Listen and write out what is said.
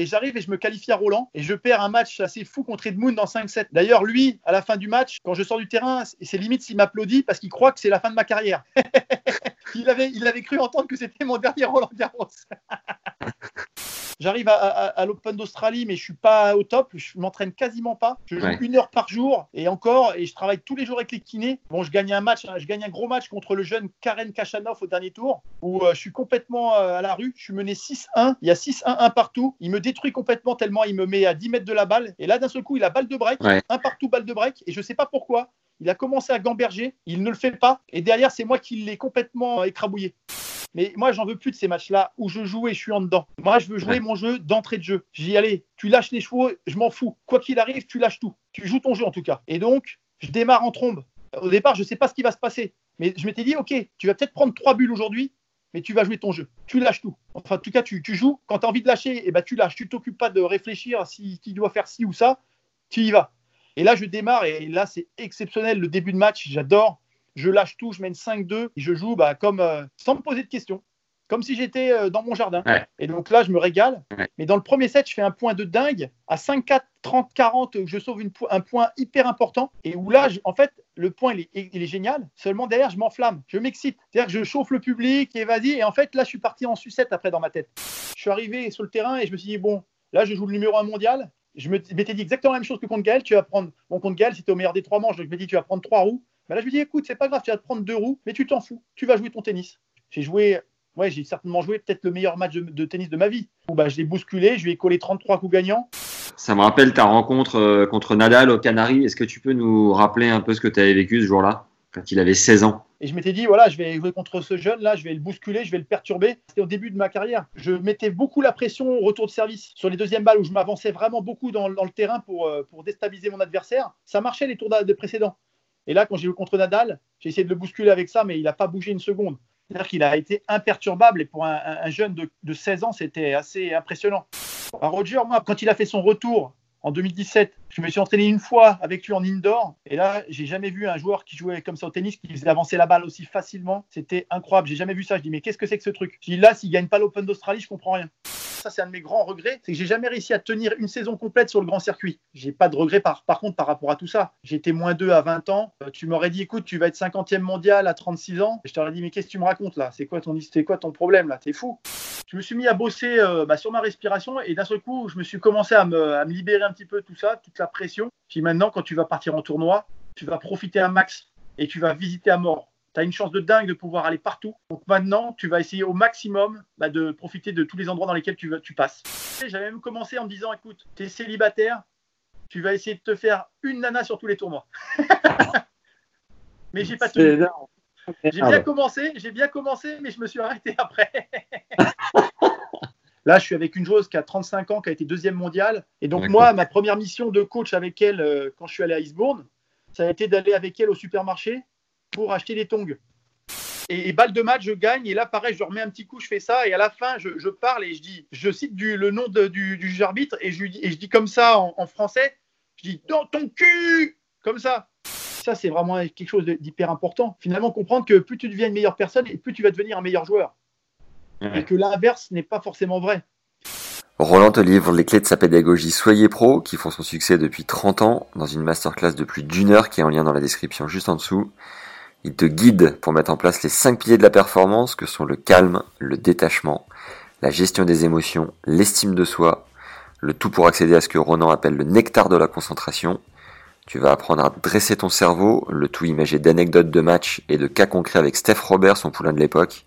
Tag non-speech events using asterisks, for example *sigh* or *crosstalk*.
Et j'arrive et je me qualifie à Roland et je perds un match assez fou contre Edmund dans 5-7. D'ailleurs, lui, à la fin du match, quand je sors du terrain, c'est limite s'il m'applaudit parce qu'il croit que c'est la fin de ma carrière. *laughs* il, avait, il avait cru entendre que c'était mon dernier Roland Garros. *laughs* J'arrive à, à, à l'Open d'Australie, mais je suis pas au top. Je m'entraîne quasiment pas. Je joue Ouais. une heure par jour et encore, et je travaille tous les jours avec les kinés. Bon, je gagne un match, je gagne un gros match contre le jeune Karen Kachanov au dernier tour, où euh, je suis complètement euh, à la rue. Je suis mené 6-1. Il y a 6-1-1 partout. Il me détruit complètement tellement il me met à 10 mètres de la balle. Et là, d'un seul coup, il a balle de break, Ouais. un partout, balle de break. Et je sais pas pourquoi. Il a commencé à gamberger, il ne le fait pas, et derrière, c'est moi qui l'ai complètement écrabouillé. Mais moi, j'en veux plus de ces matchs-là où je joue et je suis en dedans. Moi, je veux jouer Ouais. mon jeu d'entrée de jeu. J'y allez, tu lâches les chevaux, je m'en fous. Quoi qu'il arrive, tu lâches tout. Tu joues ton jeu en tout cas. Et donc, je démarre en trombe. Au départ, je sais pas ce qui va se passer. Mais je m'étais dit, OK, tu vas peut-être prendre trois bulles aujourd'hui, mais tu vas jouer ton jeu. Tu lâches tout. Enfin, en tout cas, tu, tu joues. Quand tu as envie de lâcher, eh ben, tu lâches. Tu t'occupes pas de réfléchir si qui doit faire ci ou ça. Tu y vas. Et là, je démarre et là, c'est exceptionnel. Le début de match, j'adore. Je lâche tout, je mène 5-2 et je joue bah, comme, euh, sans me poser de questions, comme si j'étais euh, dans mon jardin. Ouais. Et donc là, je me régale. Ouais. Mais dans le premier set, je fais un point de dingue. À 5-4, 30-40, je sauve une un point hyper important. Et où là, je- en fait, le point, il est, il est génial. Seulement derrière, je m'enflamme. Je m'excite. C'est-à-dire que je chauffe le public et vas-y. Et en fait, là, je suis parti en sucette après dans ma tête. Je suis arrivé sur le terrain et je me suis dit, bon, là, je joue le numéro 1 mondial. Je m'étais dit exactement la même chose que contre Gaël. Tu vas prendre, bon, contre Gaël, c'était au meilleur des trois manches. Donc, je me dis, tu vas prendre trois roues. Mais là, je me dis, écoute, c'est pas grave, tu vas te prendre deux roues, mais tu t'en fous. Tu vas jouer ton tennis. J'ai joué, ouais, j'ai certainement joué peut-être le meilleur match de, de tennis de ma vie. Où, bah, je l'ai bousculé, je lui ai collé 33 coups gagnants. Ça me rappelle ta rencontre euh, contre Nadal au Canaries. Est-ce que tu peux nous rappeler un peu ce que tu avais vécu ce jour-là, quand il avait 16 ans? Et je m'étais dit, voilà, je vais jouer contre ce jeune-là, je vais le bousculer, je vais le perturber. C'était au début de ma carrière. Je mettais beaucoup la pression au retour de service. Sur les deuxièmes balles où je m'avançais vraiment beaucoup dans, dans le terrain pour, euh, pour déstabiliser mon adversaire, ça marchait les tours de précédents. Et là, quand j'ai joué contre Nadal, j'ai essayé de le bousculer avec ça, mais il n'a pas bougé une seconde. C'est-à-dire qu'il a été imperturbable et pour un, un- un jeune de, de 16 ans, c'était assez impressionnant. Alors, Roger, moi, quand il a fait son retour en 2017, je me suis entraîné une fois avec lui en indoor. Et là, j'ai jamais vu un joueur qui jouait comme ça au tennis, qui faisait avancer la balle aussi facilement. C'était incroyable. J'ai jamais vu ça. Je dis, mais qu'est-ce que c'est que ce truc? Je dis, là, s'il gagne pas l'Open d'Australie, je comprends rien. Ça, c'est un de mes grands regrets. C'est que j'ai jamais réussi à tenir une saison complète sur le grand circuit. J'ai pas de regrets par, contre par rapport à tout ça. J'étais moins 2 à 20 ans. Euh, tu m'aurais dit, écoute, tu vas être 50e mondial à 36 ans. Je t'aurais dit, mais qu'est-ce que tu me racontes là? C'est quoi ton quoi ton problème là? T'es fou. Je me suis mis à bosser euh, bah, sur ma respiration et d'un seul coup, je me suis commencé à me, à me libérer un petit peu de tout ça, toute la pression. Puis maintenant, quand tu vas partir en tournoi, tu vas profiter un max et tu vas visiter à mort. Tu as une chance de dingue de pouvoir aller partout. Donc maintenant, tu vas essayer au maximum bah, de profiter de tous les endroits dans lesquels tu, passes. J'avais même commencé en me disant, écoute, tu es célibataire, tu vas essayer de te faire une nana sur tous les tournois. *laughs* mais j'ai pas tenu. J'ai bien commencé, j'ai bien commencé, mais je me suis arrêté après. *laughs* Là, je suis avec une joueuse qui a 35 ans, qui a été deuxième mondiale. Et donc, moi, ma première mission de coach avec elle, euh, quand je suis allé à Eastbourne, ça a été d'aller avec elle au supermarché pour acheter des tongs. Et, et balle de match, je gagne. Et là, pareil, je remets un petit coup, je fais ça. Et à la fin, je, je parle et je dis, je cite du, le nom de- du, du juge arbitre et je, et je dis comme ça en, en français, je dis dans ton cul, comme ça. Ça, c'est vraiment quelque chose de- d'hyper important. Finalement, comprendre que plus tu deviens une meilleure personne et plus tu vas devenir un meilleur joueur. Et que l'inverse n'est pas forcément vrai. Roland te livre les clés de sa pédagogie Soyez Pro, qui font son succès depuis 30 ans, dans une masterclass de plus d'une heure qui est en lien dans la description juste en dessous. Il te guide pour mettre en place les 5 piliers de la performance que sont le calme, le détachement, la gestion des émotions, l'estime de soi, le tout pour accéder à ce que Ronan appelle le nectar de la concentration. Tu vas apprendre à dresser ton cerveau, le tout imagé d'anecdotes de matchs et de cas concrets avec Steph Robert, son poulain de l'époque.